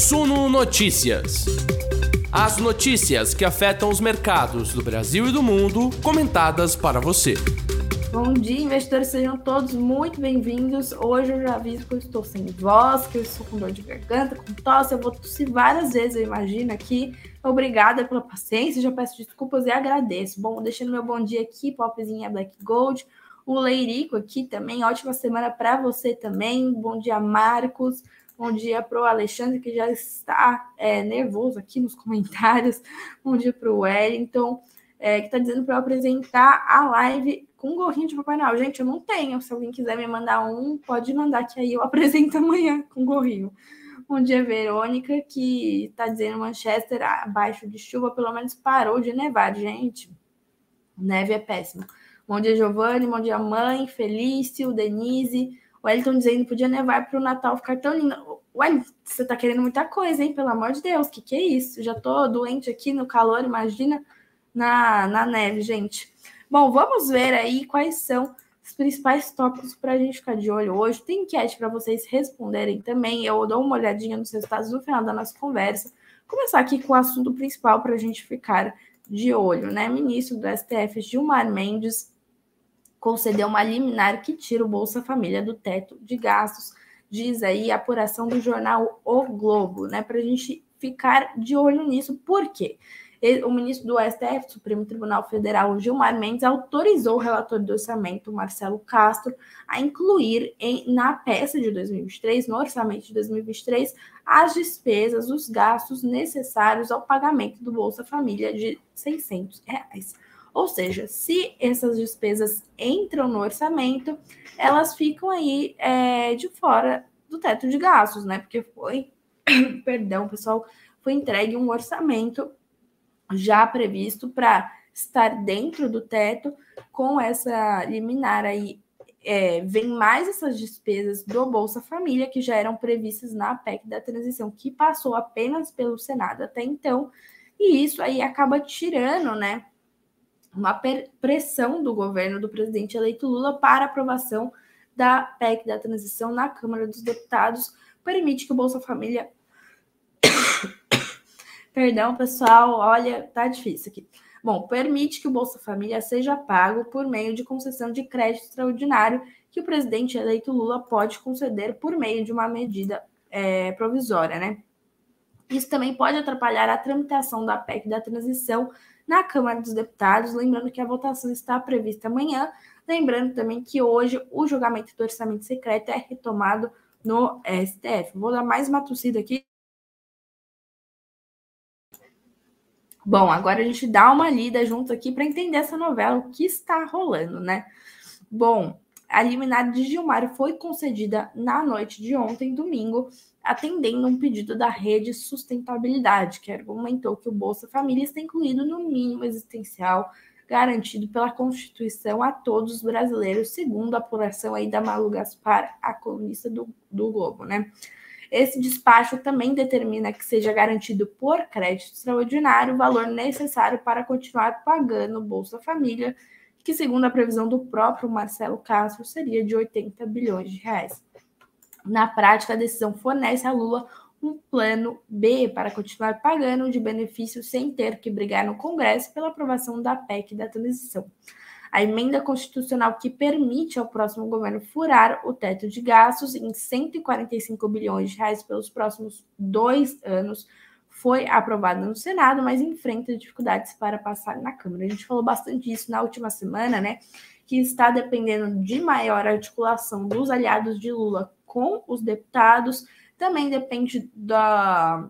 Suno Notícias. As notícias que afetam os mercados do Brasil e do mundo, comentadas para você. Bom dia, investidores, sejam todos muito bem-vindos. Hoje eu já aviso que eu estou sem voz, que eu estou com dor de garganta, com tosse, eu vou tossir várias vezes, eu imagino aqui. Obrigada pela paciência, já peço desculpas e agradeço. Bom, deixando meu bom dia aqui, Popzinha Black Gold, o Leirico aqui também, ótima semana para você também. Bom dia, Marcos. Bom dia para o Alexandre, que já está é, nervoso aqui nos comentários. Bom dia para o Wellington, é, que está dizendo para eu apresentar a live com gorrinho de Papai Noel. Gente, eu não tenho. Se alguém quiser me mandar um, pode mandar, que aí eu apresento amanhã com gorrinho. Bom dia, Verônica, que está dizendo Manchester abaixo de chuva, pelo menos parou de nevar, gente. Neve é péssimo. Bom dia, Giovanni. Bom dia, mãe. Felício, Denise. O Wellington dizendo podia nevar para o Natal ficar tão lindo. Ué, você tá querendo muita coisa, hein? Pelo amor de Deus, que que é isso? Já tô doente aqui no calor, imagina na, na neve, gente. Bom, vamos ver aí quais são os principais tópicos para a gente ficar de olho hoje. Tem enquete para vocês responderem também. Eu dou uma olhadinha nos resultados no final da nossa conversa. Começar aqui com o assunto principal para a gente ficar de olho, né? Ministro do STF, Gilmar Mendes, concedeu uma liminar que tira o Bolsa Família do teto de gastos diz aí a apuração do jornal O Globo, né? Para a gente ficar de olho nisso. Por quê? o ministro do STF, Supremo Tribunal Federal, Gilmar Mendes, autorizou o relator do orçamento, Marcelo Castro, a incluir em, na peça de 2023, no orçamento de 2023, as despesas, os gastos necessários ao pagamento do Bolsa Família de 600 reais. Ou seja, se essas despesas entram no orçamento, elas ficam aí é, de fora do teto de gastos, né? Porque foi, perdão, pessoal, foi entregue um orçamento já previsto para estar dentro do teto com essa liminar aí. É, vem mais essas despesas do Bolsa Família que já eram previstas na PEC da transição, que passou apenas pelo Senado até então, e isso aí acaba tirando, né, uma pressão do governo do presidente eleito Lula para aprovação da PEC da transição na Câmara dos Deputados, permite que o Bolsa Família. Perdão, pessoal, olha, tá difícil aqui. Bom, permite que o Bolsa Família seja pago por meio de concessão de crédito extraordinário que o presidente eleito Lula pode conceder por meio de uma medida é, provisória, né? Isso também pode atrapalhar a tramitação da PEC da transição na Câmara dos Deputados. Lembrando que a votação está prevista amanhã. Lembrando também que hoje o julgamento do orçamento secreto é retomado no STF. Vou dar mais uma tossida aqui. Bom, agora a gente dá uma lida junto aqui para entender essa novela, o que está rolando, né? Bom, a liminar de Gilmar foi concedida na noite de ontem, domingo, atendendo um pedido da Rede Sustentabilidade, que argumentou que o Bolsa Família está incluído no mínimo existencial garantido pela Constituição a todos os brasileiros, segundo a apuração aí da Malu Gaspar, a colunista do, do Globo, né? Esse despacho também determina que seja garantido por crédito extraordinário o valor necessário para continuar pagando o Bolsa Família, que, segundo a previsão do próprio Marcelo Castro, seria de 80 bilhões de reais. Na prática, a decisão fornece a Lula um plano B para continuar pagando de benefícios sem ter que brigar no Congresso pela aprovação da PEC da transição. A emenda constitucional que permite ao próximo governo furar o teto de gastos em 145 bilhões de reais pelos próximos dois anos foi aprovada no Senado, mas enfrenta dificuldades para passar na Câmara. A gente falou bastante disso na última semana, né? Que está dependendo de maior articulação dos aliados de Lula com os deputados, também depende da,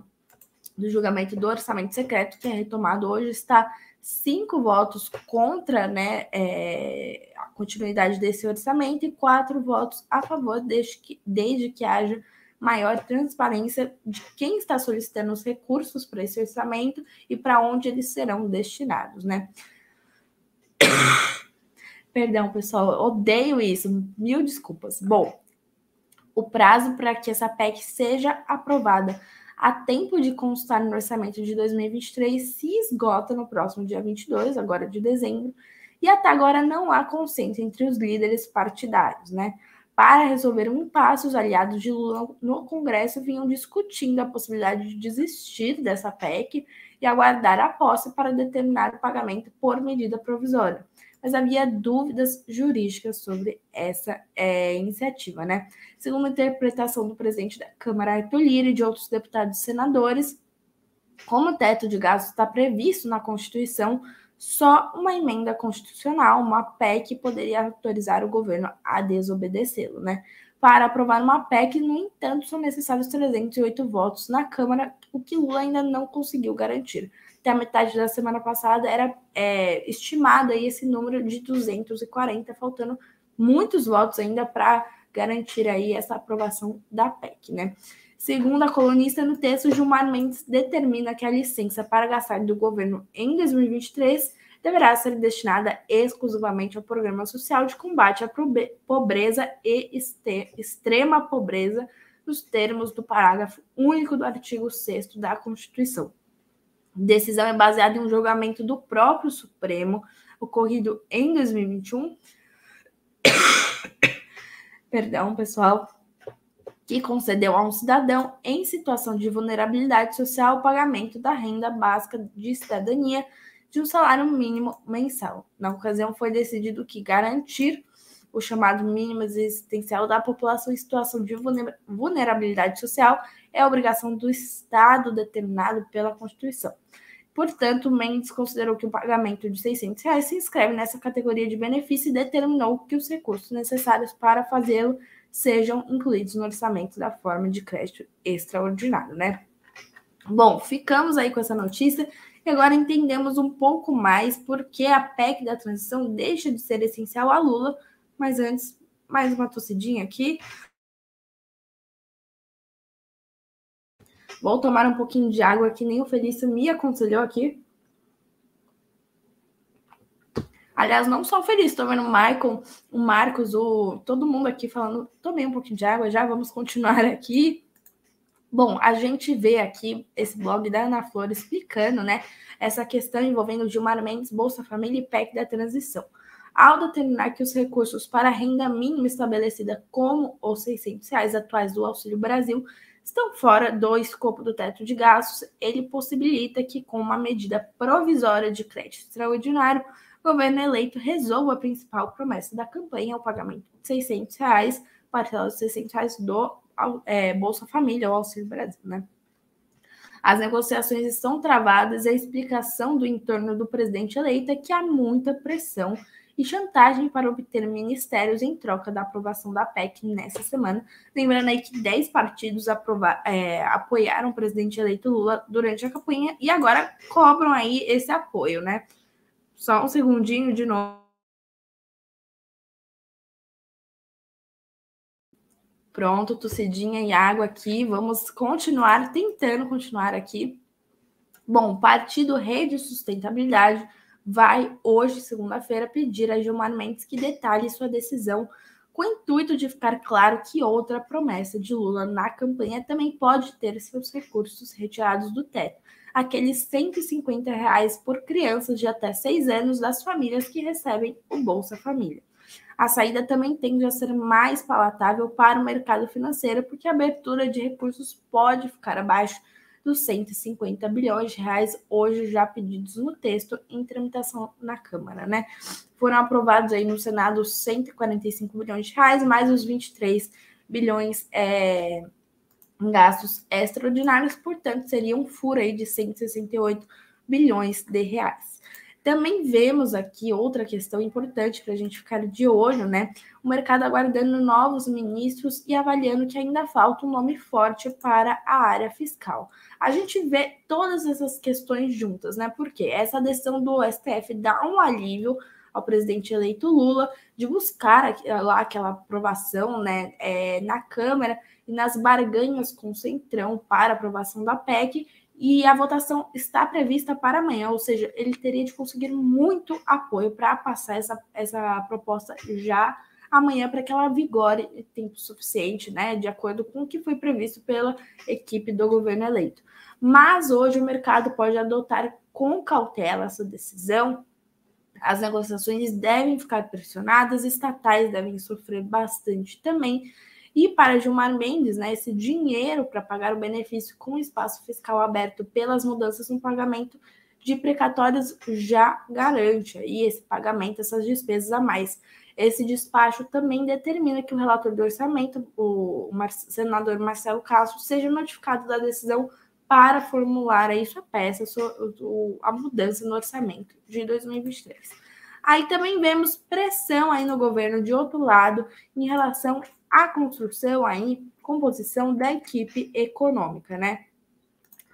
do julgamento do orçamento secreto, que é retomado hoje, está cinco votos contra né, é, a continuidade desse orçamento e quatro votos a favor, desde que, desde que haja maior transparência de quem está solicitando os recursos para esse orçamento e para onde eles serão destinados, né? Perdão, pessoal, odeio isso, mil desculpas. Bom, o prazo para que essa PEC seja aprovada a tempo de constar no orçamento de 2023 se esgota no próximo dia 22, agora de dezembro, e até agora não há consenso entre os líderes partidários, né? Para resolver um impasse, os aliados de Lula no Congresso vinham discutindo a possibilidade de desistir dessa PEC e aguardar a posse para determinar o pagamento por medida provisória. Mas havia dúvidas jurídicas sobre essa é, iniciativa, né? Segundo a interpretação do presidente da Câmara, Arthur Lira, e de outros deputados e senadores, como o teto de gastos está previsto na Constituição, só uma emenda constitucional, uma PEC, poderia autorizar o governo a desobedecê-lo, né? Para aprovar uma PEC, no entanto, são necessários 308 votos na Câmara, o que Lula ainda não conseguiu garantir. Até a metade da semana passada era é, estimado aí esse número de 240, faltando muitos votos ainda para garantir aí essa aprovação da PEC, né? Segundo a colunista no texto, Gilmar Mendes determina que a licença para gastar do governo em 2023 deverá ser destinada exclusivamente ao programa social de combate à pobreza e extrema pobreza, nos termos do parágrafo único do artigo 6 da Constituição. Decisão é baseada em um julgamento do próprio Supremo, ocorrido em 2021. Perdão, pessoal que concedeu a um cidadão em situação de vulnerabilidade social o pagamento da renda básica de cidadania de um salário mínimo mensal. Na ocasião, foi decidido que garantir o chamado mínimo existencial da população em situação de vulnerabilidade social é obrigação do Estado determinado pela Constituição. Portanto, Mendes considerou que o pagamento de 600 reais se inscreve nessa categoria de benefício e determinou que os recursos necessários para fazê-lo sejam incluídos no orçamento da forma de crédito extraordinário, né? Bom, ficamos aí com essa notícia e agora entendemos um pouco mais por que a PEC da transição deixa de ser essencial a Lula, mas antes, mais uma tossidinha aqui. Vou tomar um pouquinho de água que nem o Felício me aconselhou aqui. Aliás, não só feliz, tô vendo o Michael, o Marcos, o, todo mundo aqui falando. Tomei um pouquinho de água, já vamos continuar aqui. Bom, a gente vê aqui esse blog da Ana Flor explicando, né, essa questão envolvendo Gilmar Mendes, Bolsa Família e PEC da transição. Ao determinar que os recursos para a renda mínima estabelecida como os 600 reais atuais do Auxílio Brasil estão fora do escopo do teto de gastos, ele possibilita que, com uma medida provisória de crédito extraordinário, o governo eleito resolva a principal promessa da campanha, o pagamento de 600 reais, parcela de 600 reais do é, Bolsa Família, ou Auxílio Brasil, né? As negociações estão travadas e a explicação do entorno do presidente eleito é que há muita pressão e chantagem para obter ministérios em troca da aprovação da PEC nessa semana. Lembrando aí que 10 partidos aprova é, apoiaram o presidente eleito Lula durante a campanha e agora cobram aí esse apoio, né? Só um segundinho de novo. Pronto, tossidinha e água aqui. Vamos continuar, tentando continuar aqui. Bom, Partido Rede Sustentabilidade vai hoje, segunda-feira, pedir a Gilmar Mendes que detalhe sua decisão com o intuito de ficar claro que outra promessa de Lula na campanha também pode ter seus recursos retirados do teto aqueles 150 reais por crianças de até 6 anos das famílias que recebem o Bolsa Família. A saída também tende a ser mais palatável para o mercado financeiro, porque a abertura de recursos pode ficar abaixo dos 150 bilhões de reais hoje já pedidos no texto em tramitação na Câmara, né? Foram aprovados aí no Senado 145 bilhões de reais, mais os 23 bilhões é, em gastos extraordinários, portanto, seria um furo aí de 168 bilhões de reais. Também vemos aqui outra questão importante para a gente ficar de olho, né? O mercado aguardando novos ministros e avaliando que ainda falta um nome forte para a área fiscal. A gente vê todas essas questões juntas, né? Porque essa decisão do STF dá um alívio ao presidente eleito Lula de buscar lá aquela aprovação né, é, na Câmara e nas barganhas com o Centrão para aprovação da PEC, e a votação está prevista para amanhã, ou seja, ele teria de conseguir muito apoio para passar essa, essa proposta já amanhã para que ela vigore em tempo suficiente, né, de acordo com o que foi previsto pela equipe do governo eleito. Mas hoje o mercado pode adotar com cautela essa decisão, As negociações devem ficar pressionadas, estatais devem sofrer bastante também. E para Gilmar Mendes, né, esse dinheiro para pagar o benefício com espaço fiscal aberto pelas mudanças no pagamento de precatórios já garante aí esse pagamento, essas despesas a mais. Esse despacho também determina que o relator do orçamento, o senador Marcelo Castro, seja notificado da decisão para formular aí sua peça, sua, a mudança no orçamento de 2023. Aí também vemos pressão aí no governo de outro lado em relação à construção aí, composição da equipe econômica, né?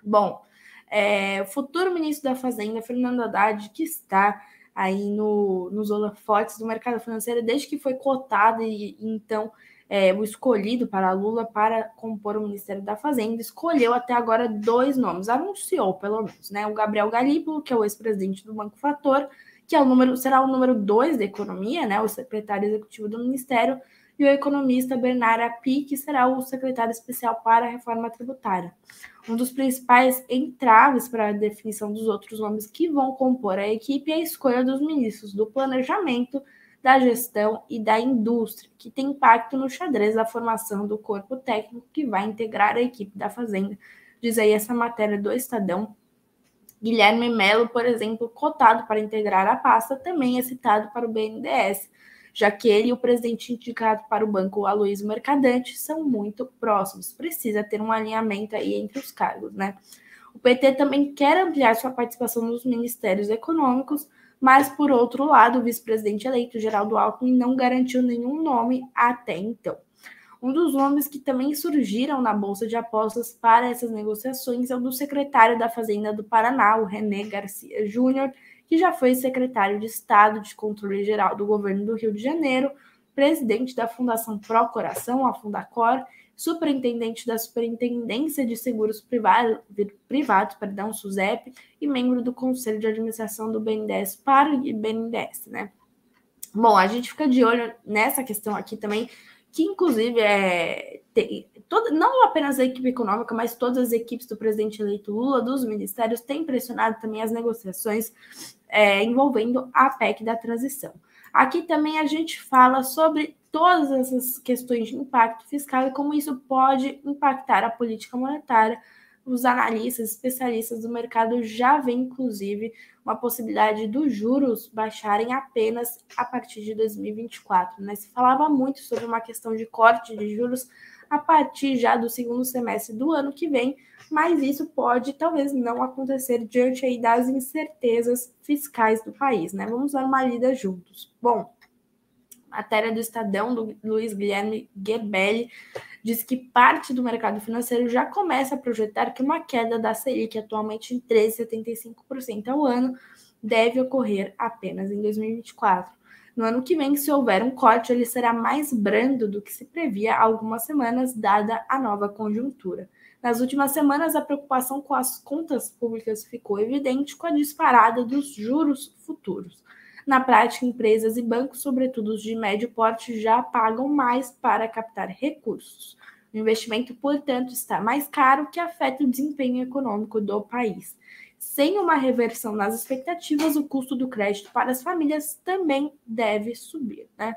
Bom, é, o futuro ministro da Fazenda, Fernando Haddad, que está aí no, nos holofotes do mercado financeiro desde que foi cotado e, e então é, o escolhido para Lula para compor o Ministério da Fazenda, escolheu até agora dois nomes, anunciou pelo menos, né? O Gabriel Galípolo, que é o ex-presidente do Banco Fator, que é o número, será o número dois da economia, né? O secretário executivo do Ministério, e o economista Bernard Api, que será o secretário especial para a reforma tributária. Um dos principais entraves para a definição dos outros nomes que vão compor a equipe é a escolha dos ministros do planejamento, da gestão e da indústria, que tem impacto no xadrez da formação do corpo técnico que vai integrar a equipe da Fazenda. Diz aí essa matéria do Estadão. Guilherme Melo, por exemplo, cotado para integrar a pasta, também é citado para o BNDES, já que ele e o presidente indicado para o banco, Aloysio Mercadante, são muito próximos. Precisa ter um alinhamento aí entre os cargos, né? O PT também quer ampliar sua participação nos ministérios econômicos, mas, por outro lado, o vice-presidente eleito, Geraldo Alckmin, não garantiu nenhum nome até então. Um dos nomes que também surgiram na Bolsa de Apostas para essas negociações é o do secretário da Fazenda do Paraná, o René Garcia Júnior, que já foi secretário de Estado de Controle Geral do governo do Rio de Janeiro, presidente da Fundação Coração, a Fundacor, superintendente da Superintendência de Seguros Privados, privados perdão, SUSEP, e membro do Conselho de Administração do BNDES para o BNDES, né? Bom, a gente fica de olho nessa questão aqui também, que inclusive é tem, todo, não apenas a equipe econômica, mas todas as equipes do presidente eleito Lula, dos ministérios, têm pressionado também as negociações é, envolvendo a PEC da transição. Aqui também a gente fala sobre todas essas questões de impacto fiscal e como isso pode impactar a política monetária. Os analistas, especialistas do mercado já veem, inclusive, uma possibilidade dos juros baixarem apenas a partir de 2024. Né? Se falava muito sobre uma questão de corte de juros a partir já do segundo semestre do ano que vem, mas isso pode talvez não acontecer diante aí das incertezas fiscais do país, né? Vamos dar uma lida juntos. Bom, matéria do Estadão, do Luiz Guilherme Gerbelli, diz que parte do mercado financeiro já começa a projetar que uma queda da Selic, atualmente em 13,75% ao ano, deve ocorrer apenas em 2024. No ano que vem, se houver um corte, ele será mais brando do que se previa há algumas semanas, dada a nova conjuntura. Nas últimas semanas, a preocupação com as contas públicas ficou evidente com a disparada dos juros futuros. Na prática, empresas e bancos, sobretudo os de médio porte, já pagam mais para captar recursos. O investimento, portanto, está mais caro, que afeta o desempenho econômico do país. Sem uma reversão nas expectativas, o custo do crédito para as famílias também deve subir, né?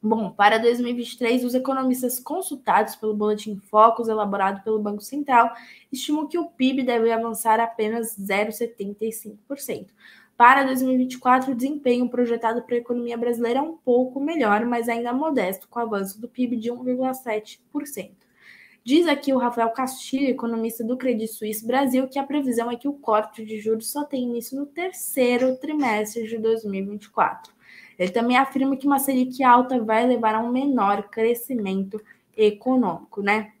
Bom, para 2023, os economistas consultados pelo Boletim Focus, elaborado pelo Banco Central, estimam que o PIB deve avançar apenas 0,75%. Para 2024, o desempenho projetado para a economia brasileira é um pouco melhor, mas ainda modesto, com avanço do PIB de 1,7%. Diz aqui o Rafael Castilho, economista do Credit Suisse Brasil, que a previsão é que o corte de juros só tem início no terceiro trimestre de 2024. Ele também afirma que uma Selic alta vai levar a um menor crescimento econômico, né?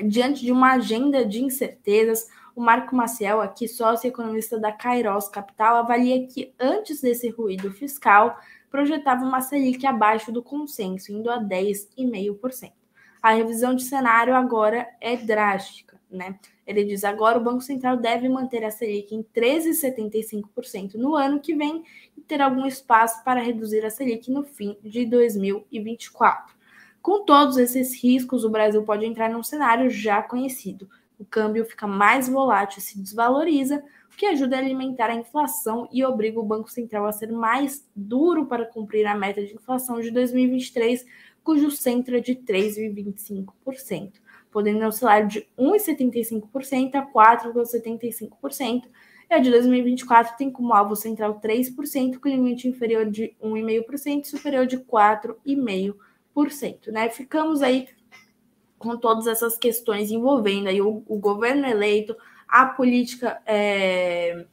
Diante de uma agenda de incertezas, o Marco Maciel, aqui sócio economista da Kairos Capital, avalia que antes desse ruído fiscal, projetava uma Selic abaixo do consenso, indo a 10,5%. A revisão de cenário agora é drástica, né? Ele diz agora o Banco Central deve manter a Selic em 13,75% no ano que vem e ter algum espaço para reduzir a Selic no fim de 2024. Com todos esses riscos, o Brasil pode entrar num cenário já conhecido, o câmbio fica mais volátil e se desvaloriza, que ajuda a alimentar a inflação e obriga o Banco Central a ser mais duro para cumprir a meta de inflação de 2023, cujo centro é de 3,25%, podendo oscilar de 1,75% a 4,75%. E a de 2024 tem como alvo central 3%, com limite inferior de 1,5% e superior de 4,5%. Né? Ficamos aí com todas essas questões envolvendo aí o, o governo eleito, a política é,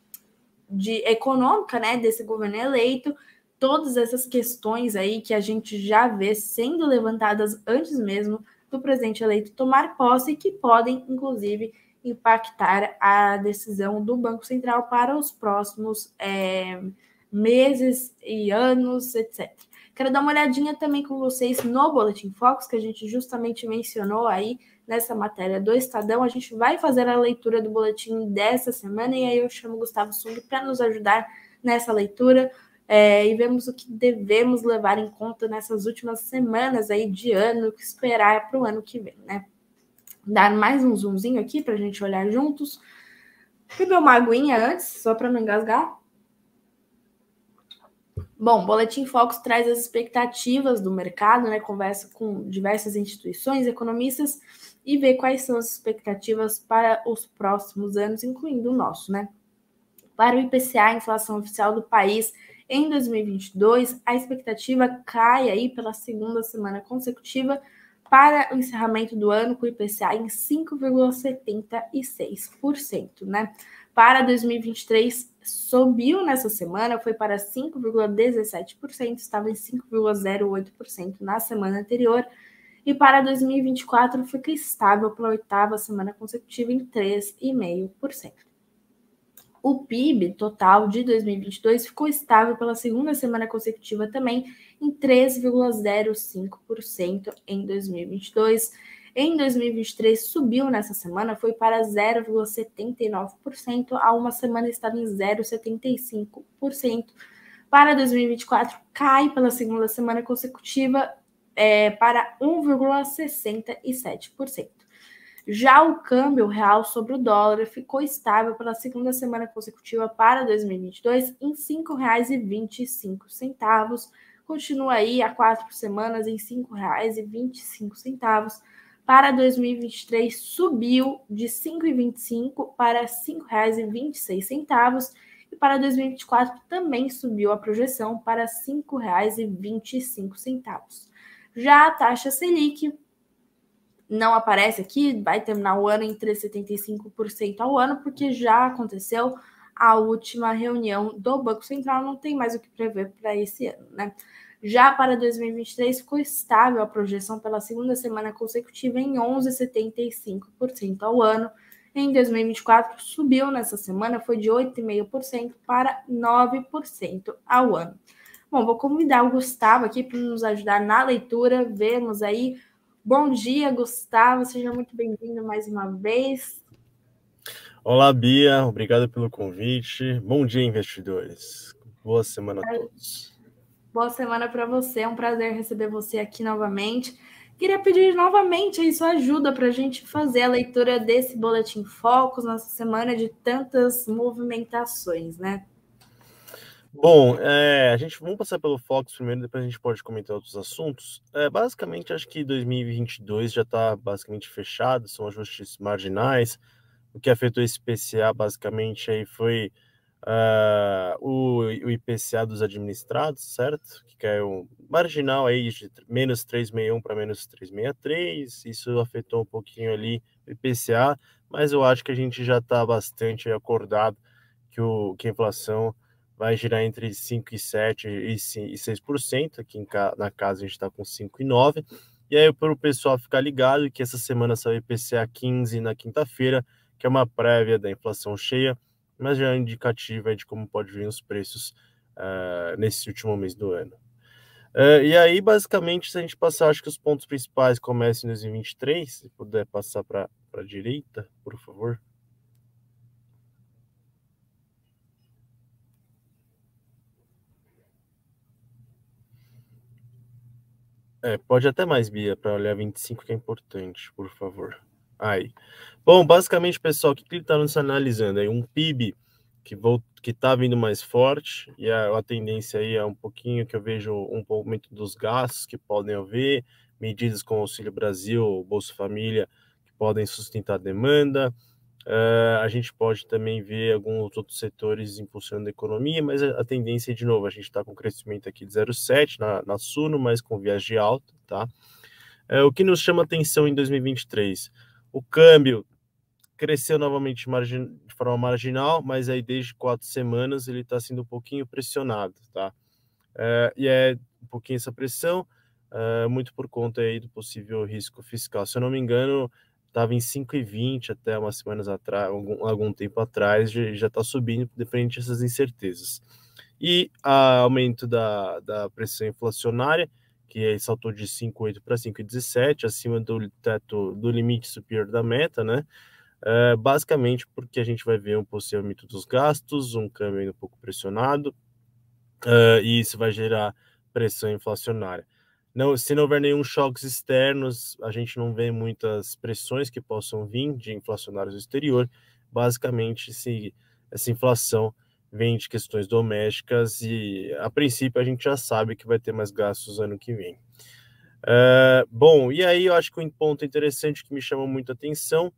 de econômica né, desse governo eleito, todas essas questões aí que a gente já vê sendo levantadas antes mesmo do presidente eleito tomar posse e que podem, inclusive, impactar a decisão do Banco Central para os próximos é, meses e anos, etc. Quero dar uma olhadinha também com vocês no Boletim Focus, que a gente justamente mencionou aí nessa matéria do Estadão. A gente vai fazer a leitura do boletim dessa semana e aí eu chamo o Gustavo Sung para nos ajudar nessa leitura é, e vemos o que devemos levar em conta nessas últimas semanas aí de ano, que esperar para o ano que vem, né? Dar mais um zoomzinho aqui para a gente olhar juntos. Beber uma aguinha antes, só para não engasgar. Bom, Boletim Focus traz as expectativas do mercado, né? Conversa com diversas instituições, economistas e vê quais são as expectativas para os próximos anos, incluindo o nosso, né? Para o IPCA, a inflação oficial do país em 2022, a expectativa cai aí pela segunda semana consecutiva para o encerramento do ano com o IPCA em 5,76%, né? Para 2023, subiu nessa semana, foi para 5,17%, estava em 5,08% na semana anterior, e para 2024 fica estável pela oitava semana consecutiva em 3,5%. O PIB total de 2022 ficou estável pela segunda semana consecutiva também em 3,05% em 2022 em 2023 subiu nessa semana, foi para 0,79%, há uma semana estava em 0,75%. Para 2024 cai pela segunda semana consecutiva é, para 1,67%. Já o câmbio real sobre o dólar ficou estável pela segunda semana consecutiva para 2022 em R$ 5,25. Continua aí há quatro semanas em R$ 5,25 para 2023 subiu de R$ 5,25 para R$ 5,26 e para 2024 também subiu a projeção para R$ 5,25. Já a taxa Selic não aparece aqui, vai terminar o ano em 3,75% ao ano, porque já aconteceu a última reunião do Banco Central, não tem mais o que prever para esse ano, né? Já para 2023, ficou estável a projeção pela segunda semana consecutiva em 11,75% ao ano. Em 2024, subiu nessa semana, foi de 8,5% para 9% ao ano. Bom, vou convidar o Gustavo aqui para nos ajudar na leitura. Vemos aí. Bom dia, Gustavo. Seja muito bem-vindo mais uma vez. Olá, Bia. Obrigado pelo convite. Bom dia, investidores. Boa semana a todos. Boa semana para você. É um prazer receber você aqui novamente. Queria pedir novamente aí sua ajuda para a gente fazer a leitura desse boletim Focus nessa semana de tantas movimentações, né? Bom, é, a gente vamos passar pelo Focus primeiro, depois a gente pode comentar outros assuntos. É, basicamente, acho que 2022 já está basicamente fechado, são ajustes marginais. O que afetou esse PCA basicamente aí foi uh, o, o, IPCA dos administrados, certo? Que um marginal aí de menos 361 para menos 363. Isso afetou um pouquinho ali o IPCA, mas eu acho que a gente já está bastante acordado que, o, que a inflação vai girar entre 5,7% e 6%. Aqui em, na casa a gente está com 5,9%. E aí, para o pessoal ficar ligado, que essa semana sai o IPCA 15 na quinta-feira, que é uma prévia da inflação cheia mas já é indicativa de como pode vir os preços uh, nesse último mês do ano. Uh, e aí, basicamente, se a gente passar, acho que os pontos principais começam em 2023, se puder passar para a direita, por favor. É, pode até mais, Bia, para olhar 25, que é importante, por favor. Aí. Bom, basicamente, pessoal, o que está nos analisando? Aí um PIB que que está vindo mais forte e a, a, tendência aí é um pouquinho que eu vejo um aumento dos gastos que podem haver, medidas como Auxílio Brasil, Bolsa Família que podem sustentar a demanda. Uh, a gente pode também ver alguns outros setores impulsionando a economia, mas a, a tendência, de novo, a gente está com crescimento aqui de 0,7 na, na Suno, mas com viagem alta, tá? Uh, o que nos chama atenção em 2023? O câmbio cresceu novamente margin, de forma marginal, mas aí desde quatro semanas ele está sendo um pouquinho pressionado, tá? É, e é um pouquinho essa pressão, é, muito por conta aí do possível risco fiscal. Se eu não me engano, estava em 5,20 até umas semanas atrás, algum, algum tempo atrás, já está subindo, diferente dessas incertezas. E o aumento da, da pressão inflacionária, que aí saltou de 5,8 para 5,17, acima do teto do limite superior da meta, né? É, basicamente porque a gente vai ver um possível aumento dos gastos, um câmbio um pouco pressionado, uh, e isso vai gerar pressão inflacionária. Não, se não houver nenhum choques externos, a gente não vê muitas pressões que possam vir de inflacionários do exterior. Basicamente, se essa inflação vem de questões domésticas e, a princípio, a gente já sabe que vai ter mais gastos ano que vem. Uh, bom, e aí eu acho que um ponto interessante que me chama muita atenção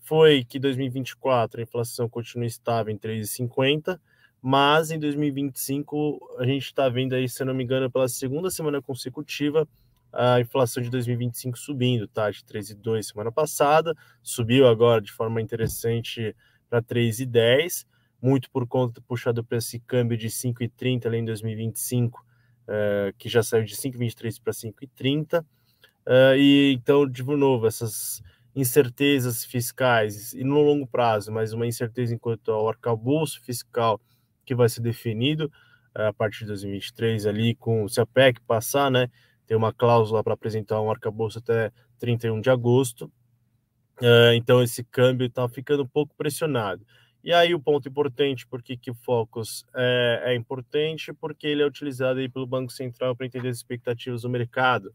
foi que 2024 a inflação continua estável em 3,50, mas em 2025 a gente está vendo aí, se não me engano, pela segunda semana consecutiva, a inflação de 2025 subindo, tá? De 3,2 semana passada, subiu agora de forma interessante para 3,10, muito por conta puxado para esse câmbio de 5,30 ali em 2025, uh, que já saiu de 5,23 para 5,30. Uh, e então, de novo, essas incertezas fiscais e no longo prazo, mas uma incerteza enquanto ao arcabouço fiscal que vai ser definido eh, a partir de 2023 ali com se a PEC passar, né, tem uma cláusula para apresentar um arcabouço até 31 de agosto. Uh, então esse câmbio está ficando um pouco pressionado. E aí o ponto importante, porque que o Focus é, é importante, porque ele é utilizado aí pelo Banco Central para entender as expectativas do mercado.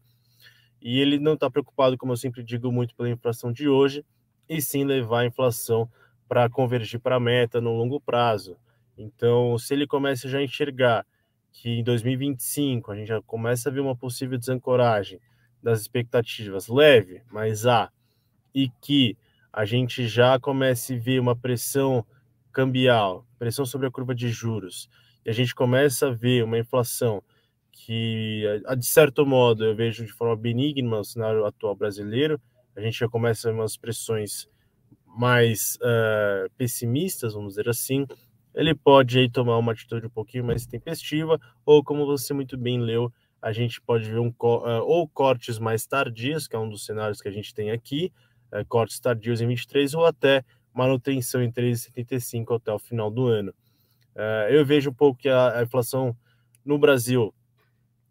E ele não está preocupado, como eu sempre digo, muito pela inflação de hoje, e sim levar a inflação para convergir para a meta no longo prazo. Então, se ele começa já a enxergar que em 2025 a gente já começa a ver uma possível desancoragem das expectativas leve, mas há, e que a gente já comece a ver uma pressão cambial, pressão sobre a curva de juros, e a gente começa a ver uma inflação que, de certo modo, eu vejo de forma benigna no cenário atual brasileiro. A gente já começa umas pressões mais uh, pessimistas, vamos dizer assim. Ele pode aí tomar uma atitude um pouquinho mais tempestiva, ou como você muito bem leu, a gente pode ver um, uh, ou cortes mais tardios, que é um dos cenários que a gente tem aqui, uh, cortes tardios em 23, ou até manutenção em 3,75 até o final do ano. eu vejo um pouco que a, a inflação no Brasil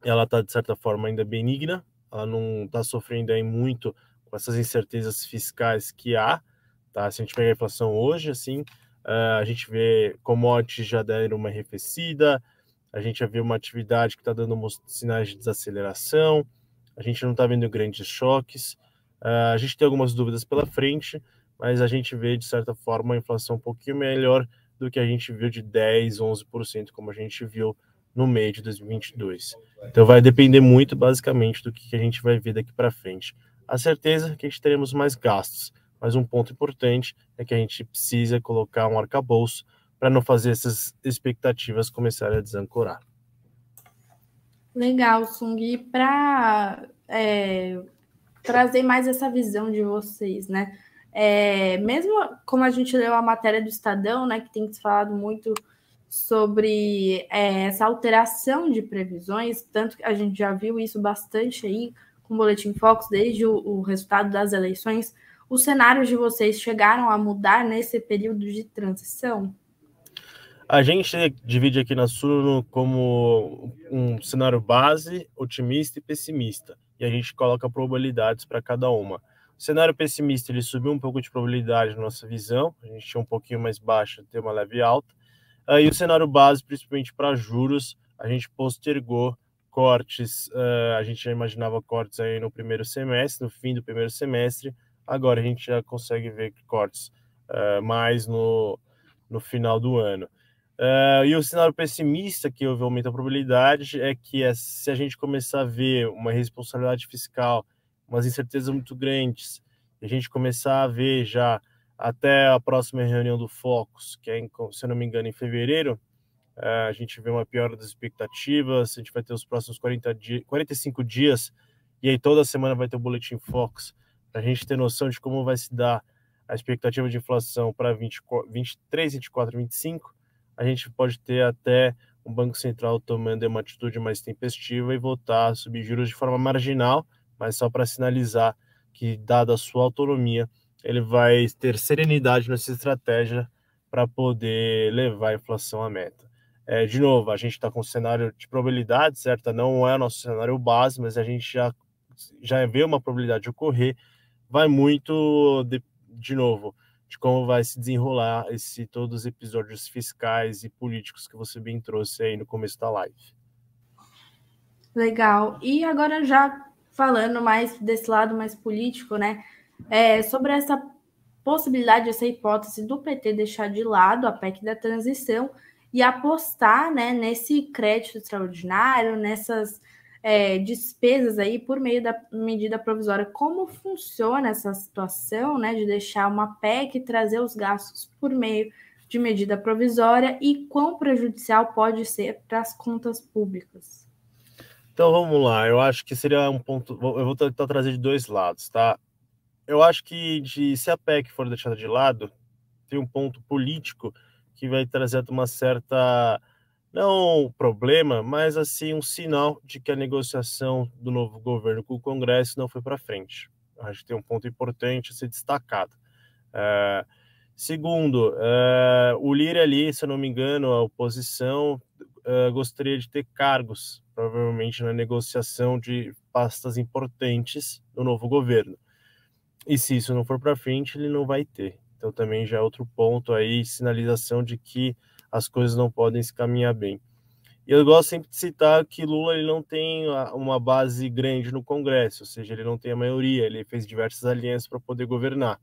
ela está de certa forma ainda benigna, ela não está sofrendo aí muito com essas incertezas fiscais que há, tá? Se a gente pegar a inflação hoje, assim, uh, a gente vê commodities já deram uma arrefecida, a gente já vê uma atividade que está dando sinais de desaceleração, a gente não está vendo grandes choques, uh, a gente tem algumas dúvidas pela frente, mas a gente vê, de certa forma, a inflação um pouquinho melhor do que a gente viu de 10, 11%, como a gente viu no meio de 2022. Então vai depender muito, basicamente, do que a gente vai ver daqui para frente. A certeza é que a gente teremos mais gastos, mas um ponto importante é que a gente precisa colocar um arcabouço para não fazer essas expectativas começarem a desancorar. Legal, Sung. Para é, trazer mais essa visão de vocês, né? É, mesmo como a gente leu a matéria do Estadão, né, que tem se falado muito sobre é, essa alteração de previsões, tanto que a gente já viu isso bastante aí com o Boletim Focus, desde o, o resultado das eleições. Os cenários de vocês chegaram a mudar nesse período de transição? A gente divide aqui na Suno como um cenário base, otimista e pessimista. E a gente coloca probabilidades para cada uma. O cenário pessimista ele subiu um pouco de probabilidade na nossa visão, a gente tinha um pouquinho mais baixa, ter uma leve alta. Aí o cenário base, principalmente para juros, a gente postergou cortes, uh, a gente já imaginava cortes aí no primeiro semestre, no fim do primeiro semestre, agora a gente já consegue ver cortes uh, mais no, no final do ano. Uh, e o cenário pessimista que houve aumento da probabilidade é que é, se a gente começar a ver uma responsabilidade fiscal, umas incertezas muito grandes, e a gente começar a ver já até a próxima reunião do Focus, que é, se eu não me engano, em fevereiro, uh, a gente vê uma piora das expectativas, a gente vai ter os próximos 40 dias, 45 dias, e aí toda semana vai ter o Boletim Focus, a gente ter noção de como vai se dar a expectativa de inflação para 23, 24, 25, a gente pode ter até um Banco Central tomando uma atitude mais tempestiva e voltar a subir juros de forma marginal, mas só para sinalizar que, dada a sua autonomia, ele vai ter serenidade nessa estratégia para poder levar a inflação à meta. É, de novo, a gente está com um cenário de probabilidade, certa? Não é o nosso cenário base, mas a gente já, já vê uma probabilidade ocorrer. Vai muito, de, de novo, de como vai se desenrolar esse todos os episódios fiscais e políticos que você bem trouxe aí no começo da live. Legal. E agora já falando mais desse lado mais político, né? É, sobre essa possibilidade, essa hipótese do PT deixar de lado a PEC da transição e apostar né, nesse crédito extraordinário, nessas é, despesas aí por meio da medida provisória. Como funciona essa situação, né, de deixar uma PEC trazer os gastos por meio de medida provisória e quão prejudicial pode ser para as contas públicas? Então vamos lá, eu acho que seria um ponto. Eu vou tentar trazer de dois lados, tá? Eu acho que de, se a PEC for deixada de lado, tem um ponto político que vai trazer uma certa não um problema, mas assim um sinal de que a negociação do novo governo com o Congresso não foi para frente. Acho que tem um ponto importante a ser destacado. É, segundo, é, o Lira ali, se eu não me engano, a oposição é, gostaria de ter cargos, provavelmente na negociação de pastas importantes do novo governo. E se isso não for para frente, ele não vai ter. Então também já é outro ponto aí, sinalização de que as coisas não podem se caminhar bem. E eu gosto sempre de citar que Lula ele não tem uma base grande no Congresso, ou seja, ele não tem a maioria, ele fez diversas alianças para poder governar.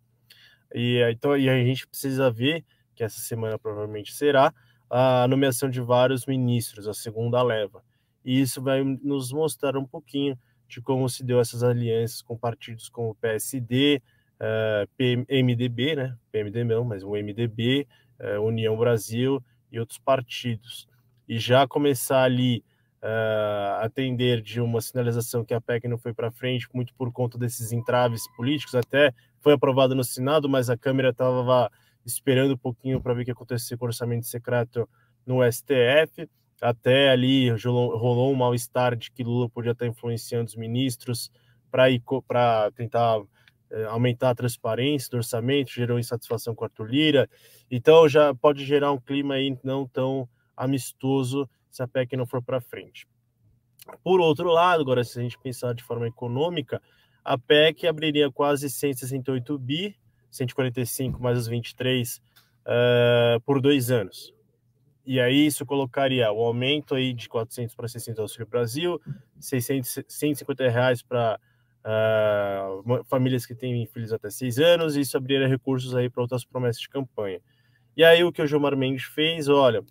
E, então, e a gente precisa ver, que essa semana provavelmente será, a nomeação de vários ministros, a segunda leva. E isso vai nos mostrar um pouquinho de como se deu essas alianças com partidos como o PSD, uh, PMDB, né? PMDB não, mas o MDB, uh, União Brasil e outros partidos, e já começar ali uh, atender de uma sinalização que a PEC não foi para frente, muito por conta desses entraves políticos, até foi aprovado no Senado, mas a Câmara estava esperando um pouquinho para ver o que acontecia com o orçamento secreto no STF, até ali rolou um mal-estar de que Lula podia estar influenciando os ministros para tentar aumentar a transparência do orçamento, gerou insatisfação com Arthur Lira, então já pode gerar um clima aí não tão amistoso se a PEC não for para frente. Por outro lado, agora se a gente pensar de forma econômica, a PEC abriria quase 168 bi, 145 mais os 23 uh, por dois anos. E aí isso colocaria o aumento aí de 400 para 600 Auxílio Brasil, 600, 150 reais para uh, famílias que têm filhos até seis anos, e isso abriria recursos aí para outras promessas de campanha. E aí o que o Gilmar Mendes fez, olha,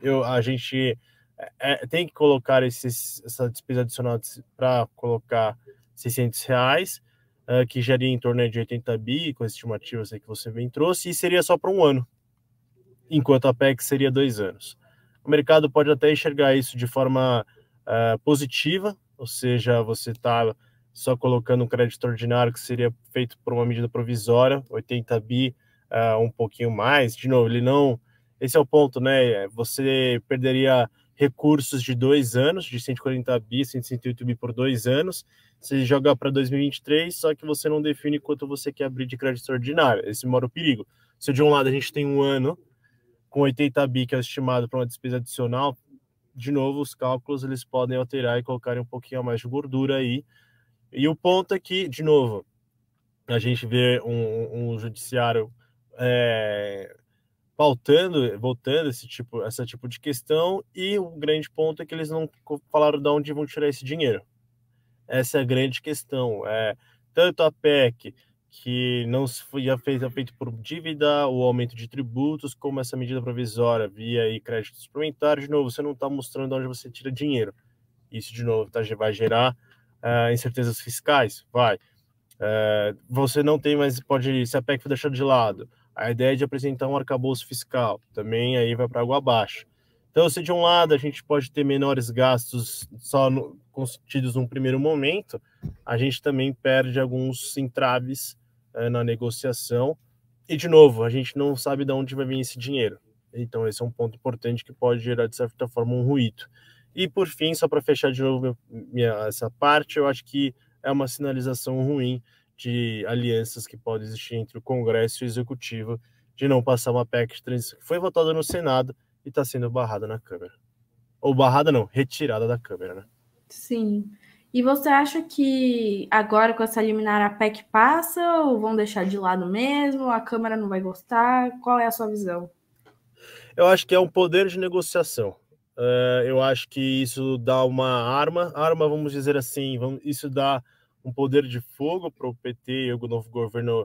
eu, a gente é, é tem que colocar esses, essa despesa adicional para colocar 600 reais, uh, que geria em torno de 80 bi, com as estimativas aí que você bem trouxe, e seria só para um ano, enquanto a PEC seria dois anos. O mercado pode até enxergar isso de forma uh, positiva, ou seja, você está só colocando um crédito ordinário que seria feito por uma medida provisória, 80 bi, uh, um pouquinho mais. De novo, ele não. Esse é o ponto, né? Você perderia recursos de dois anos, de 140 bi, 168 bi por dois anos. Você joga para 2023, só que você não define quanto você quer abrir de crédito ordinário. Esse mora o perigo. Se de um lado a gente tem um ano com 80 bi, que é estimado para uma despesa adicional, de novo, os cálculos eles podem alterar e colocarem um pouquinho mais de gordura aí, e o ponto é que, de novo, a gente vê um, um judiciário é, pautando, voltando esse tipo, essa tipo de questão, e o grande ponto é que eles não falaram de onde vão tirar esse dinheiro. Essa é a grande questão. É, tanto a PEC, que não foi feito, feito por dívida ou aumento de tributos, como essa medida provisória via crédito suplementar, de novo, você não está mostrando de onde você tira dinheiro. Isso, de novo, tá, vai gerar uh, incertezas fiscais? Vai. Uh, você não tem mais, pode, se a PEC for deixada de lado, a ideia de apresentar um arcabouço fiscal, também aí vai para água abaixo. Então, se de um lado a gente pode ter menores gastos só no, constituídos num primeiro momento, a gente também perde alguns entraves é, na negociação. E, de novo, a gente não sabe de onde vai vir esse dinheiro. Então, esse é um ponto importante que pode gerar, de certa forma, um ruído. E, por fim, só para fechar de novo minha, essa parte, eu acho que é uma sinalização ruim de alianças que pode existir entre o Congresso e o Executivo de não passar uma PEC de transição que foi votada no Senado e está sendo barrada na Câmara. Ou barrada não, retirada da Câmara, né? Sim. E você acha que agora com essa liminar a PEC passa ou vão deixar de lado mesmo? A Câmara não vai gostar? Qual é a sua visão? Eu acho que é um poder de negociação. Uh, eu acho que isso dá uma arma, arma, vamos dizer assim, vamos, isso dá um poder de fogo para o PT e o novo governo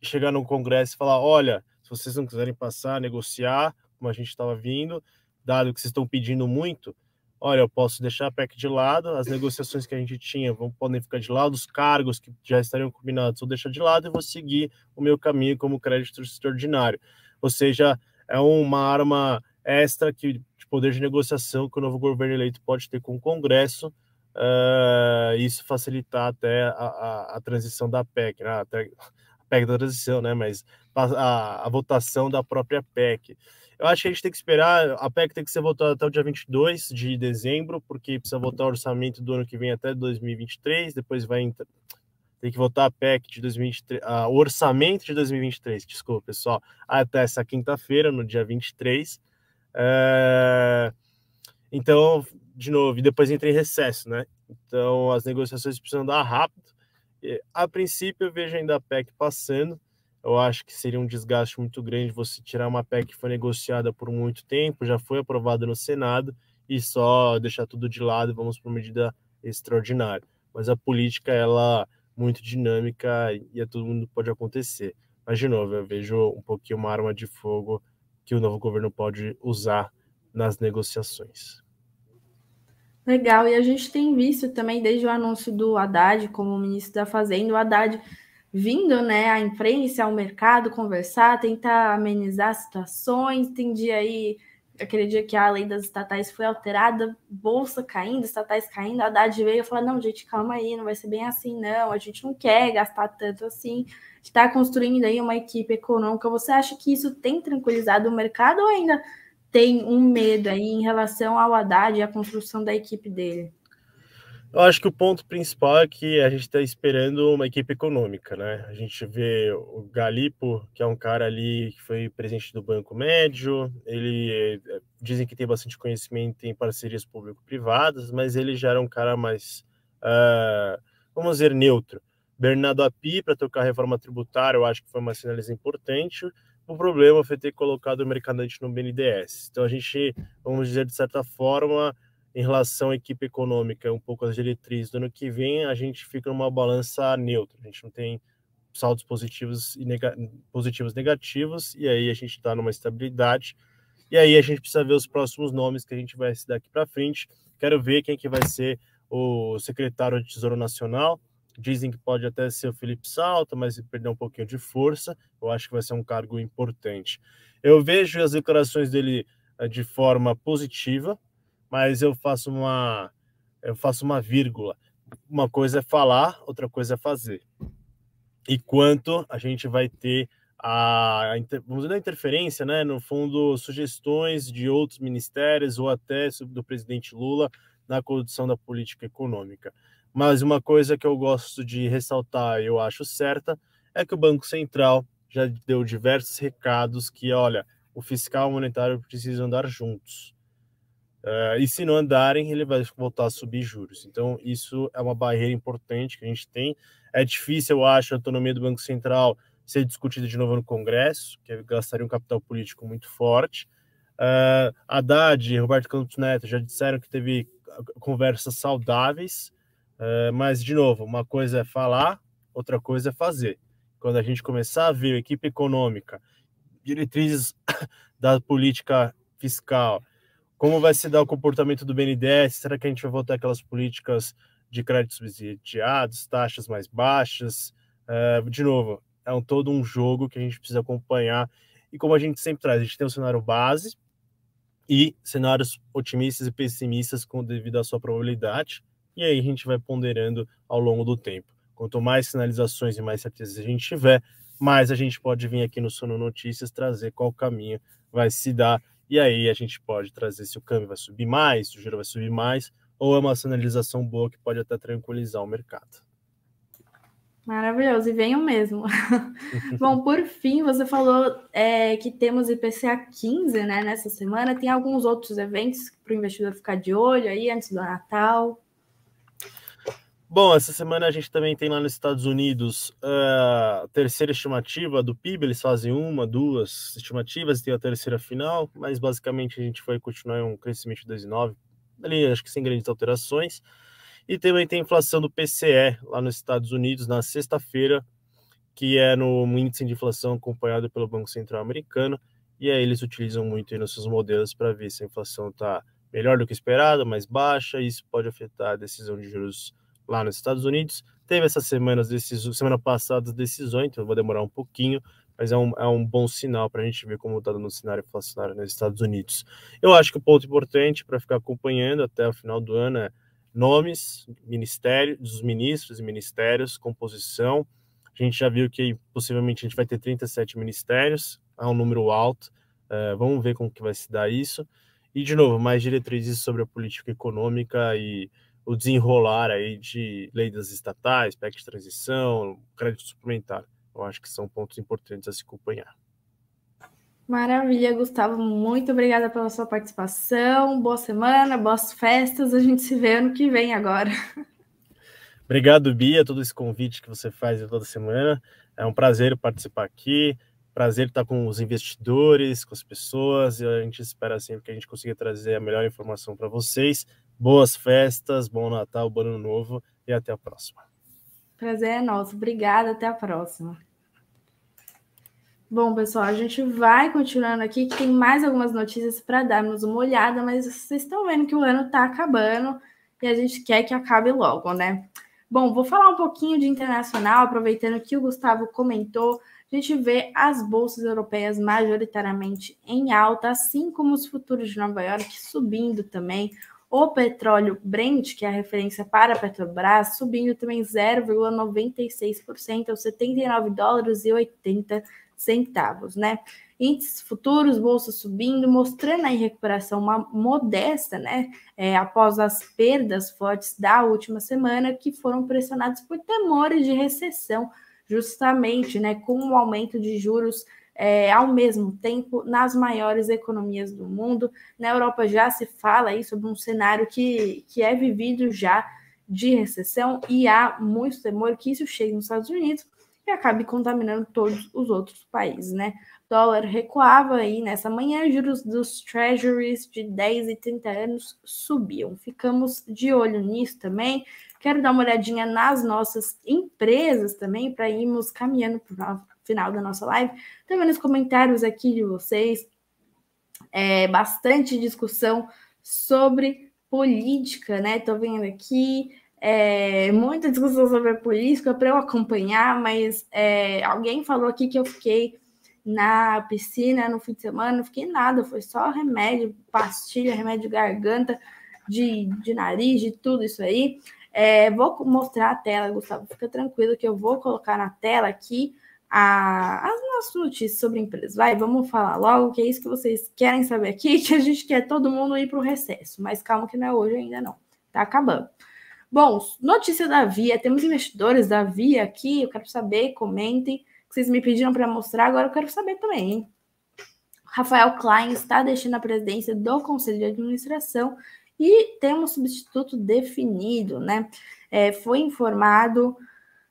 chegar no Congresso e falar: olha, se vocês não quiserem passar, negociar, como a gente estava vindo, dado que vocês estão pedindo muito, olha, eu posso deixar a PEC de lado, as negociações que a gente tinha vão, podem ficar de lado, os cargos que já estariam combinados vou deixar de lado e vou seguir o meu caminho como crédito extraordinário. Ou seja, é uma arma extra que, poder de negociação que o novo governo eleito pode ter com o Congresso, uh, isso facilitar até a, a, a transição da PEC, né? a PEC da transição, né? mas a, a votação da própria PEC. Eu acho que a gente tem que esperar, a PEC tem que ser votada até o dia 22 de dezembro, porque precisa votar o orçamento do ano que vem até 2023, depois vai tem que votar a PEC de 2023, o orçamento de 2023, desculpa, pessoal, até essa quinta-feira, no dia 23. É... Então, de novo, e depois entra em recesso, né? Então, as negociações precisam dar rápido. A princípio, eu vejo ainda a PEC passando, eu acho que seria um desgaste muito grande você tirar uma PEC que foi negociada por muito tempo, já foi aprovada no Senado, e só deixar tudo de lado e vamos para uma medida extraordinária. Mas a política, ela é muito dinâmica e a todo mundo pode acontecer. Mas, de novo, eu vejo um pouquinho uma arma de fogo que o novo governo pode usar nas negociações. Legal, e a gente tem visto também, desde o anúncio do Haddad como ministro da Fazenda, o Haddad vindo né, à imprensa, ao mercado, conversar, tentar amenizar situações. Tem dia aí, aquele dia que a lei das estatais foi alterada, bolsa caindo, estatais caindo, a Haddad veio e falou: não, gente, calma aí, não vai ser bem assim, não, a gente não quer gastar tanto assim. Está construindo aí uma equipe econômica. Você acha que isso tem tranquilizado o mercado ou ainda tem um medo aí em relação ao Haddad e a construção da equipe dele? Eu acho que o ponto principal é que a gente está esperando uma equipe econômica, né? A gente vê o Galipo, que é um cara ali que foi presidente do Banco Médio, ele eh, dizem que tem bastante conhecimento em parcerias público-privadas, mas ele já era um cara mais, uh, vamos dizer, neutro. Bernardo Api, para tocar a reforma tributária, eu acho que foi uma sinalização importante. O problema foi ter colocado o mercadante no BNDES. Então a gente, vamos dizer, de certa forma, em relação à equipe econômica, um pouco as diretrizes do ano que vem, a gente fica numa balança neutra. A gente não tem saldos positivos e nega positivos negativos, e aí a gente está numa estabilidade. E aí a gente precisa ver os próximos nomes que a gente vai se daqui para frente. Quero ver quem que vai ser o secretário de Tesouro Nacional. Dizem que pode até ser o Felipe Salta, mas perdeu um pouquinho de força. Eu acho que vai ser um cargo importante. Eu vejo as declarações dele eh, de forma positiva, mas eu faço uma eu faço uma vírgula. Uma coisa é falar, outra coisa é fazer. E quanto a gente vai ter a, vamos dizer, a interferência, né? No fundo, sugestões de outros ministérios ou até do presidente Lula na condução da política econômica. Mas uma coisa que eu gosto de ressaltar, eu acho certa, é que o Banco Central já deu diversos recados que, olha, o fiscal e o monetário precisam andar juntos. Uh, e se não andarem, ele vai voltar a subir juros. Então, isso é uma barreira importante que a gente tem. É difícil, eu acho, a autonomia do Banco Central ser discutida de novo no Congresso, que gastaria um capital político muito forte. Uh, Haddad e Roberto Campos Neto já disseram que teve conversas saudáveis, uh, mas, de novo, uma coisa é falar, outra coisa é fazer. quando a gente começar a ver a equipe econômica, diretrizes da política fiscal, como vai se dar o comportamento do BNDES, será que a gente vai voltar aquelas políticas de créditos subsidiados, taxas mais baixas? Uh, de novo, é um, todo um jogo que a gente precisa acompanhar. E como a gente sempre traz, a gente tem um cenário base e cenários otimistas e pessimistas com devido à sua probabilidade. E aí a gente vai ponderando ao longo do tempo. Quanto mais sinalizações e mais certezas a gente tiver, mais a gente pode vir aqui no Sono Notícias trazer qual caminho vai se dar. E aí a gente pode trazer se o câmbio vai subir mais, se o juro vai subir mais, ou é uma sinalização boa que pode até tranquilizar o mercado. Maravilhoso, e venham mesmo. Bom, por fim, você falou é, que temos IPCA 15 né, nessa semana. Tem alguns outros eventos para o investidor ficar de olho aí antes do Natal? Bom, essa semana a gente também tem lá nos Estados Unidos a terceira estimativa do PIB. Eles fazem uma, duas estimativas, tem a terceira final, mas basicamente a gente vai continuar em um crescimento de 2,9, ali acho que sem grandes alterações. E também tem a inflação do PCE lá nos Estados Unidos na sexta-feira, que é no índice de inflação acompanhado pelo Banco Central Americano. E aí eles utilizam muito nos seus modelos para ver se a inflação está melhor do que esperado, mais baixa, e isso pode afetar a decisão de juros lá nos Estados Unidos. Teve essa semana, semana passada, as decisões, então vai demorar um pouquinho, mas é um, é um bom sinal para a gente ver como está no cenário inflacionário nos Estados Unidos. Eu acho que o ponto importante para ficar acompanhando até o final do ano é nomes, ministério, dos ministros e ministérios, composição. A gente já viu que possivelmente a gente vai ter 37 ministérios, é um número alto. Uh, vamos ver como que vai se dar isso. E, de novo, mais diretrizes sobre a política econômica e o desenrolar aí de lei das estatais, PEC de transição, crédito suplementar. Eu acho que são pontos importantes a se acompanhar. Maravilha, Gustavo. Muito obrigada pela sua participação. Boa semana, boas festas. A gente se vê ano que vem agora. Obrigado, Bia, todo esse convite que você faz toda semana. É um prazer participar aqui. Prazer estar com os investidores, com as pessoas. E a gente espera sempre que a gente consiga trazer a melhor informação para vocês. Boas festas, bom Natal, bom Ano Novo e até a próxima. Prazer é nosso. Obrigada, até a próxima. Bom, pessoal, a gente vai continuando aqui, que tem mais algumas notícias para darmos uma olhada, mas vocês estão vendo que o ano está acabando e a gente quer que acabe logo, né? Bom, vou falar um pouquinho de internacional, aproveitando que o Gustavo comentou. A gente vê as bolsas europeias majoritariamente em alta, assim como os futuros de Nova York subindo também. O petróleo Brent, que é a referência para a Petrobras, subindo também 0,96% aos 79 dólares e 80 centavos, né? Índices futuros, bolsa subindo, mostrando aí recuperação modesta, né? É, após as perdas fortes da última semana, que foram pressionados por temores de recessão, justamente, né? Com o aumento de juros é, ao mesmo tempo nas maiores economias do mundo. Na Europa já se fala aí sobre um cenário que, que é vivido já de recessão e há muito temor que isso chegue nos Estados Unidos e acabe contaminando todos os outros países, né? Dólar recuava aí nessa manhã, juros dos treasuries de 10 e 30 anos subiam. Ficamos de olho nisso também. Quero dar uma olhadinha nas nossas empresas também, para irmos caminhando para final da nossa live. Também nos comentários aqui de vocês, é, bastante discussão sobre política, né? Tô vendo aqui é, muita discussão sobre política para eu acompanhar, mas é, alguém falou aqui que eu fiquei na piscina no fim de semana, não fiquei nada, foi só remédio, pastilha, remédio de garganta, de, de nariz, de tudo isso aí. É, vou mostrar a tela, Gustavo, fica tranquilo que eu vou colocar na tela aqui a, as nossas notícias sobre empresas. Vai, vamos falar logo, que é isso que vocês querem saber aqui, que a gente quer todo mundo ir para o recesso, mas calma que não é hoje ainda não, tá acabando. Bom, notícia da Via, temos investidores da Via aqui, eu quero saber, comentem, que vocês me pediram para mostrar, agora eu quero saber também. Hein? Rafael Klein está deixando a presidência do Conselho de Administração e tem um substituto definido, né? É, foi informado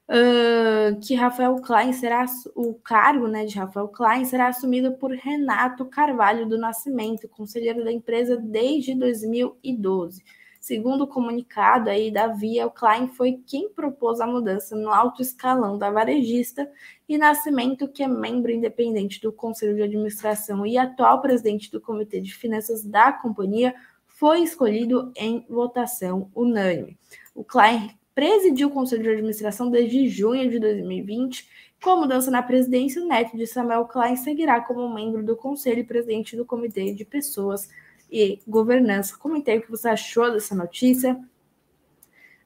uh, que Rafael Klein será o cargo né, de Rafael Klein será assumido por Renato Carvalho do Nascimento, conselheiro da empresa desde 2012. Segundo o comunicado aí da Via, o Klein foi quem propôs a mudança no alto escalão da varejista e Nascimento, que é membro independente do Conselho de Administração e atual presidente do Comitê de Finanças da companhia, foi escolhido em votação unânime. O Klein presidiu o Conselho de Administração desde junho de 2020. Com a mudança na presidência, o neto de Samuel Klein seguirá como membro do Conselho e presidente do Comitê de Pessoas e governança. Comentei o que você achou dessa notícia.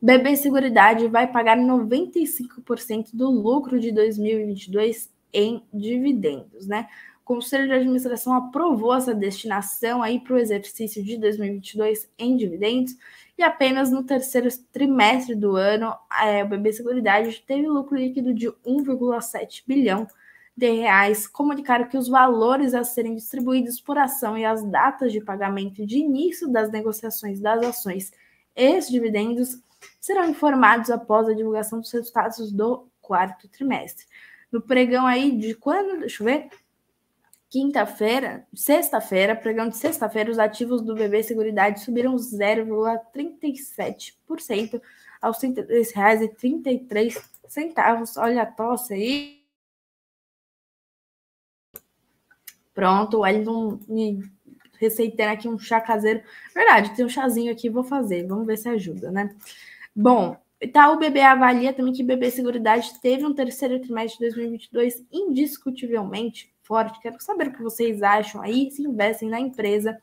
BB Seguridade vai pagar 95% do lucro de 2022 em dividendos, né? O Conselho de Administração aprovou essa destinação aí para o exercício de 2022 em dividendos e apenas no terceiro trimestre do ano é, o BB Seguridade teve lucro líquido de 1,7 bilhão de reais comunicaram que os valores a serem distribuídos por ação e as datas de pagamento de início das negociações das ações e dividendos serão informados após a divulgação dos resultados do quarto trimestre. No pregão aí de quando? Deixa eu ver. Quinta-feira, sexta-feira, pregão de sexta-feira, os ativos do BB Seguridade subiram 0,37% aos R$ 33,33. Olha a tosse aí. Pronto, o Wellington me receitando aqui um chá caseiro. Verdade, tem um chazinho aqui, vou fazer. Vamos ver se ajuda, né? Bom, tá, o BB avalia também que BB Seguridade teve um terceiro trimestre de 2022 indiscutivelmente forte. Quero saber o que vocês acham aí, se investem na empresa.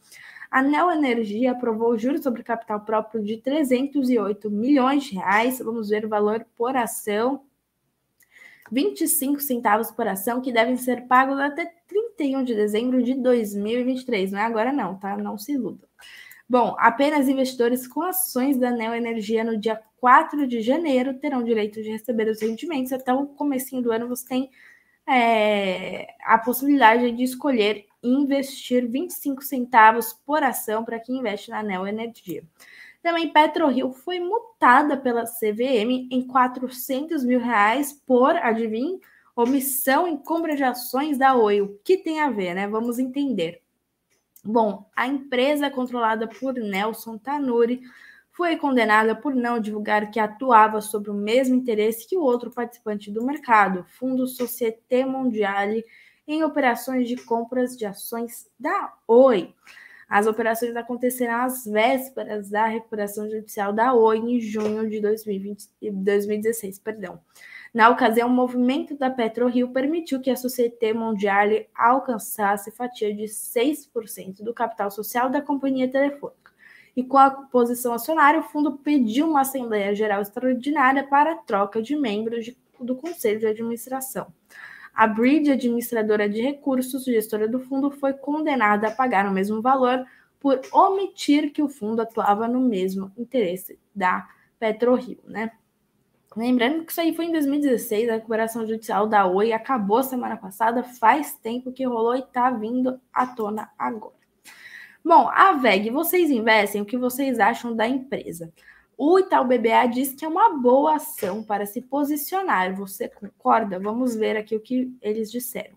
A Neo Energia aprovou juros sobre capital próprio de 308 milhões de reais. Vamos ver o valor por ação. 25 centavos por ação que devem ser pagos até 31 de dezembro de 2023. Não é agora não, tá? Não se iluda. Bom, apenas investidores com ações da Neo Energia no dia 4 de janeiro terão direito de receber os rendimentos. Até o comecinho do ano você tem é, a possibilidade de escolher investir 25 centavos por ação para quem investe na Neo Energia. Também PetroRio foi multada pela CVM em 400 mil reais por, adivinhe, omissão em compra de ações da Oi. O que tem a ver, né? Vamos entender. Bom, a empresa controlada por Nelson Tanuri foi condenada por não divulgar que atuava sobre o mesmo interesse que o outro participante do mercado, Fundo Société Mondiale, em operações de compras de ações da Oi. As operações acontecerão às vésperas da recuperação judicial da Oi em junho de 2020, 2016. Perdão. Na ocasião, o movimento da PetroRio permitiu que a Société Mondiale alcançasse fatia de 6% do capital social da companhia telefônica. E com a posição acionária, o fundo pediu uma Assembleia Geral Extraordinária para troca de membros de, do Conselho de Administração. A Bridge, administradora de recursos, gestora do fundo, foi condenada a pagar o mesmo valor por omitir que o fundo atuava no mesmo interesse da PetroRio, né? Lembrando que isso aí foi em 2016, a recuperação judicial da Oi acabou semana passada, faz tempo que rolou e está vindo à tona agora. Bom, a VEG, vocês investem, o que vocês acham da empresa? O Itaú BBA diz que é uma boa ação para se posicionar. Você concorda? Vamos ver aqui o que eles disseram.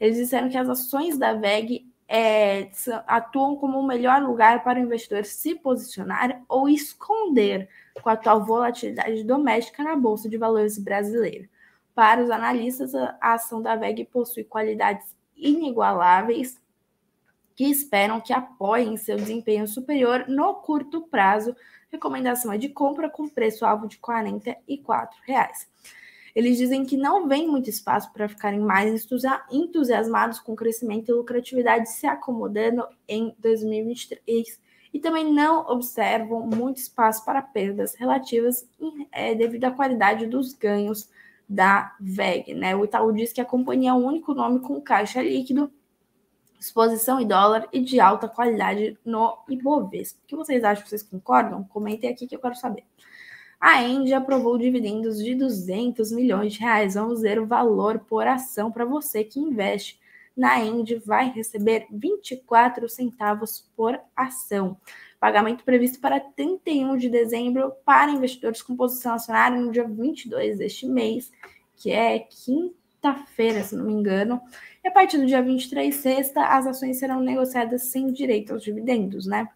Eles disseram que as ações da VEG é, atuam como o melhor lugar para o investidor se posicionar ou esconder com a atual volatilidade doméstica na Bolsa de Valores brasileira. Para os analistas, a ação da VEG possui qualidades inigualáveis que esperam que apoiem seu desempenho superior no curto prazo. Recomendação é de compra com preço-alvo de 44 reais. Eles dizem que não vem muito espaço para ficarem mais entusiasmados com o crescimento e lucratividade se acomodando em 2023 e também não observam muito espaço para perdas relativas é, devido à qualidade dos ganhos da VEG. Né? O Itaú diz que a companhia é o único nome com caixa líquido, exposição em dólar e de alta qualidade no Ibovespa. O que vocês acham? Vocês concordam? Comentem aqui que eu quero saber. A Engie aprovou dividendos de 200 milhões de reais. Vamos ver o valor por ação para você que investe na Engie. Vai receber 24 centavos por ação. Pagamento previsto para 31 de dezembro para investidores com posição acionária no dia 22 deste mês, que é quinta-feira, se não me engano. E a partir do dia 23, sexta, as ações serão negociadas sem direito aos dividendos, né?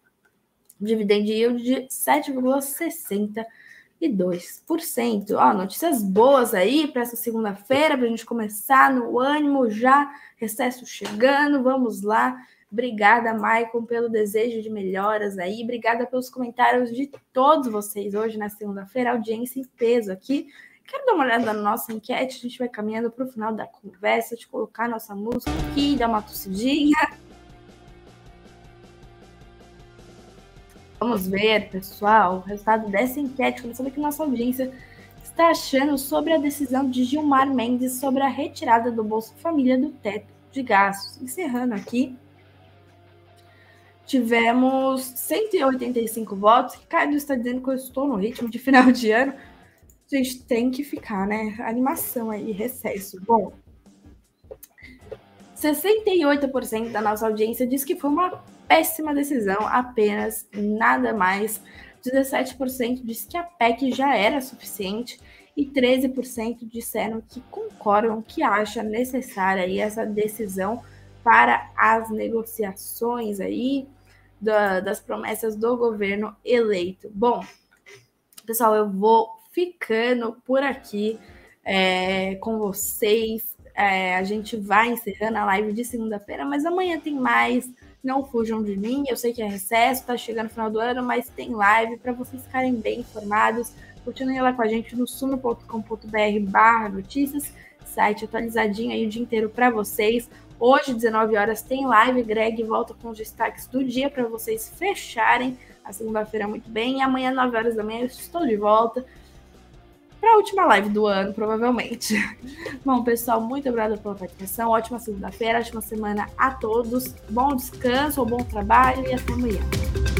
Dividend yield de 7,62%. Ó, notícias boas aí para essa segunda-feira, para a gente começar no ânimo já, recesso chegando, vamos lá. Obrigada, Maicon, pelo desejo de melhoras aí. Obrigada pelos comentários de todos vocês hoje na segunda-feira, audiência em peso aqui. Quero dar uma olhada na nossa enquete, a gente vai caminhando para o final da conversa, de colocar nossa música aqui, dar uma tossidinha. Vamos ver, pessoal, o resultado dessa enquete. Quero saber que nossa audiência está achando sobre a decisão de Gilmar Mendes sobre a retirada do Bolsa Família do teto de gastos. Encerrando aqui, tivemos 185 votos. Ricardo está dizendo que eu estou no ritmo de final de ano. A gente tem que ficar, né? Animação aí, recesso. Bom, 68% da nossa audiência diz que foi uma péssima decisão, apenas nada mais. 17% disse que a PEC já era suficiente e 13% disseram que concordam que acha necessária aí essa decisão para as negociações aí da, das promessas do governo eleito. Bom, pessoal, eu vou ficando por aqui é, com vocês. É, a gente vai encerrando a live de segunda-feira, mas amanhã tem mais. Não fujam de mim. Eu sei que é recesso, tá chegando no final do ano, mas tem live para vocês ficarem bem informados. Continuem lá com a gente no suno.com.br/barra notícias, site atualizadinho aí o dia inteiro para vocês. Hoje, 19 horas, tem live. Greg volta com os destaques do dia para vocês fecharem a segunda-feira muito bem. E amanhã, 9 horas da manhã, eu estou de volta para a última live do ano, provavelmente. Bom, pessoal, muito obrigada pela participação. Ótima segunda-feira, ótima semana a todos. Bom descanso, bom trabalho e até amanhã.